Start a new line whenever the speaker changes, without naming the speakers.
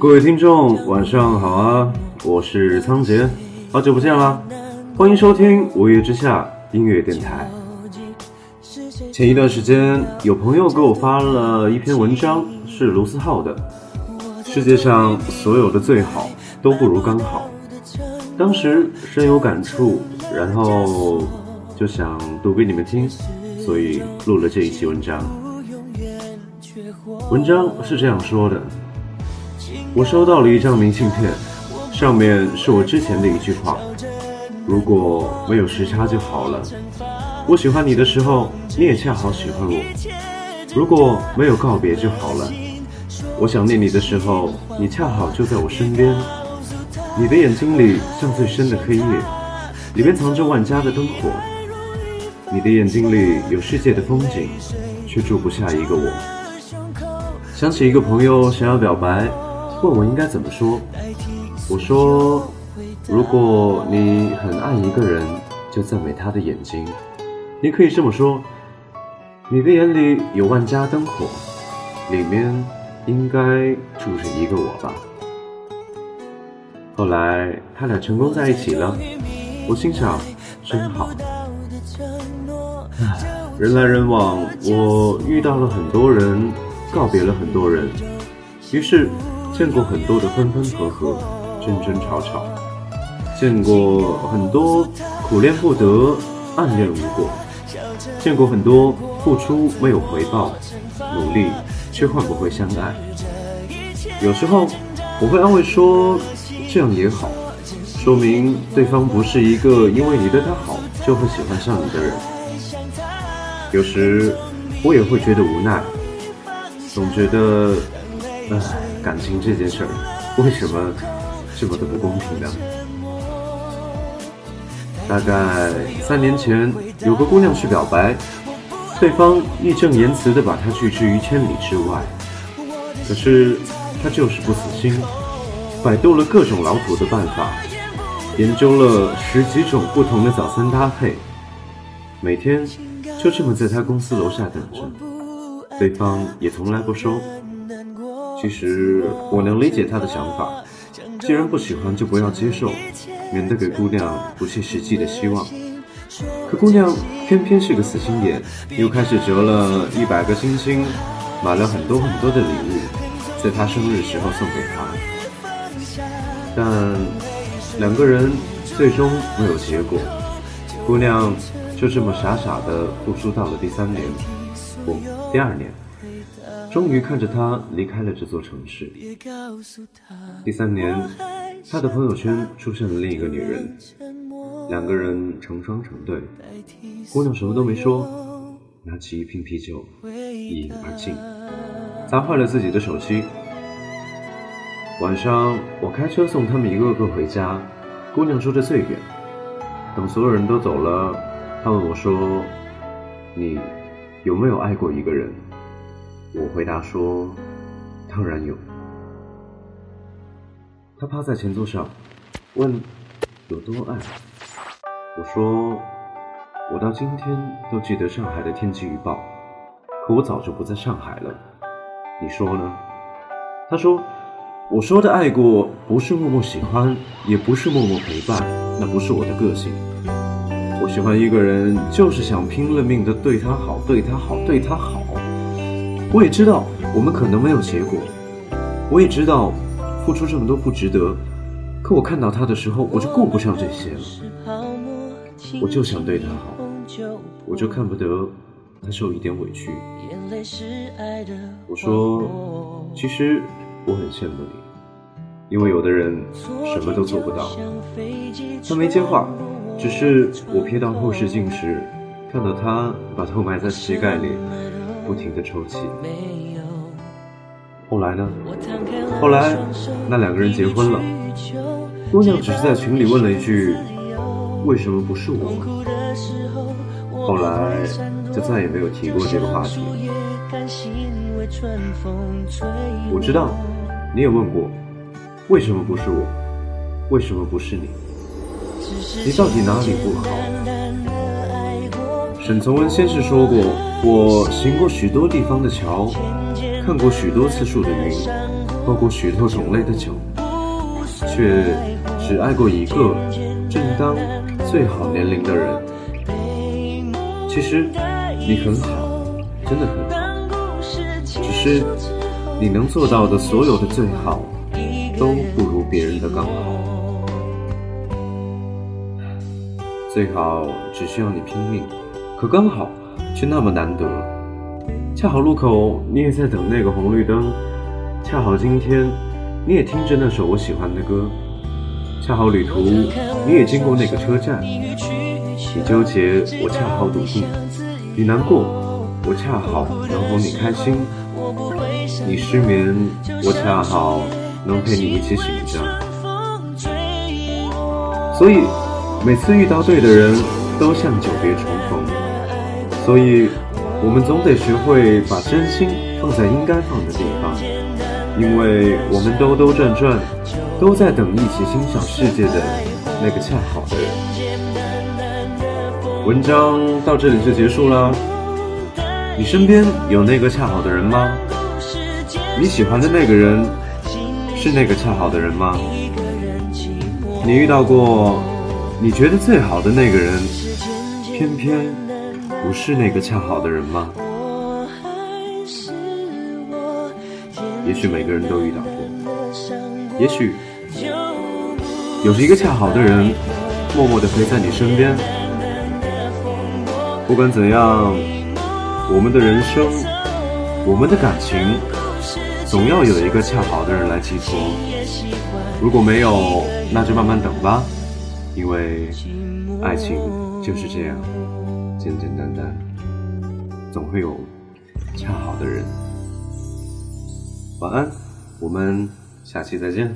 各位听众，晚上好啊！我是仓颉，好久不见啦！欢迎收听《午夜之下》音乐电台。前一段时间，有朋友给我发了一篇文章，是卢思浩的。世界上所有的最好都不如刚好。当时深有感触，然后就想读给你们听，所以录了这一期文章。文章是这样说的：我收到了一张明信片，上面是我之前的一句话：如果没有时差就好了。我喜欢你的时候，你也恰好喜欢我。如果没有告别就好了。我想念你的时候，你恰好就在我身边。你的眼睛里像最深的黑夜，里面藏着万家的灯火。你的眼睛里有世界的风景，却住不下一个我。想起一个朋友想要表白，问我应该怎么说。我说：如果你很爱一个人，就赞美他的眼睛。你可以这么说：你的眼里有万家灯火，里面。应该住着一个我吧。后来他俩成功在一起了，我心想真好。唉，人来人往，我遇到了很多人，告别了很多人，于是见过很多的分分合合，争争吵吵，见过很多苦恋不得，暗恋无果，见过很多付出没有回报，努力。却换不回相爱。有时候我会安慰说，这样也好，说明对方不是一个因为你对他好就会喜欢上你的人。有时我也会觉得无奈，总觉得，唉，感情这件事儿为什么这么的不公平呢？大概三年前，有个姑娘去表白。对方义正言辞地把她拒之于千里之外，可是他就是不死心，百度了各种老土的办法，研究了十几种不同的早餐搭配，每天就这么在他公司楼下等着，对方也从来不收。其实我能理解他的想法，既然不喜欢就不要接受，免得给姑娘不切实际的希望。可姑娘偏偏是个死心眼，又开始折了一百个星星，买了很多很多的礼物，在她生日时候送给他。但两个人最终没有结果，姑娘就这么傻傻的付出到了第三年，不，第二年，终于看着他离开了这座城市。第三年，他的朋友圈出现了另一个女人。两个人成双成对，姑娘什么都没说，拿起一瓶啤酒一饮而尽，砸坏了自己的手机。晚上我开车送他们一个个回家，姑娘说的最远。等所有人都走了，她问我说：“你有没有爱过一个人？”我回答说：“当然有。”他趴在前座上，问：“有多爱？”我说，我到今天都记得上海的天气预报，可我早就不在上海了。你说呢？他说，我说的爱过，不是默默喜欢，也不是默默陪伴，那不是我的个性。我喜欢一个人，就是想拼了命的对他好，对他好，对他好。我也知道我们可能没有结果，我也知道付出这么多不值得，可我看到他的时候，我就顾不上这些了。我就想对他好，我就看不得他受一点委屈。我说，其实我很羡慕你，因为有的人什么都做不到。他没接话，只是我瞥到后视镜时，看到他把头埋在膝盖里，不停的抽泣。后来呢？后来那两个人结婚了，姑娘只是在群里问了一句。为什么不是我？后来就再也没有提过这个话题。我知道你也问过，为什么不是我？为什么不是你？你到底哪里不好？沈从文先是说过，我行过许多地方的桥，看过许多次数的云，喝过许多种类的酒，却只爱过一个正当最好年龄的人。其实你很好，真的很好，只是你能做到的所有的最好，都不如别人的刚好。最好只需要你拼命，可刚好却那么难得。恰好路口你也在等那个红绿灯，恰好今天你也听着那首我喜欢的歌，恰好旅途你也经过那个车站。你纠结，我恰好笃定；你难过，我恰好能哄你开心；你失眠，我恰好能陪你一起醒着。所以。每次遇到对的人，都像久别重逢，所以，我们总得学会把真心放在应该放的地方，因为我们兜兜转转，都在等一起欣赏世界的那个恰好的人。文章到这里就结束了，你身边有那个恰好的人吗？你喜欢的那个人，是那个恰好的人吗？你遇到过？你觉得最好的那个人，偏偏不是那个恰好的人吗？也许每个人都遇到过，也许有一个恰好的人，默默地陪在你身边。不管怎样，我们的人生，我们的感情，总要有一个恰好的人来寄托。如果没有，那就慢慢等吧。因为爱情就是这样，简简单单，总会有恰好的人。晚安，我们下期再见。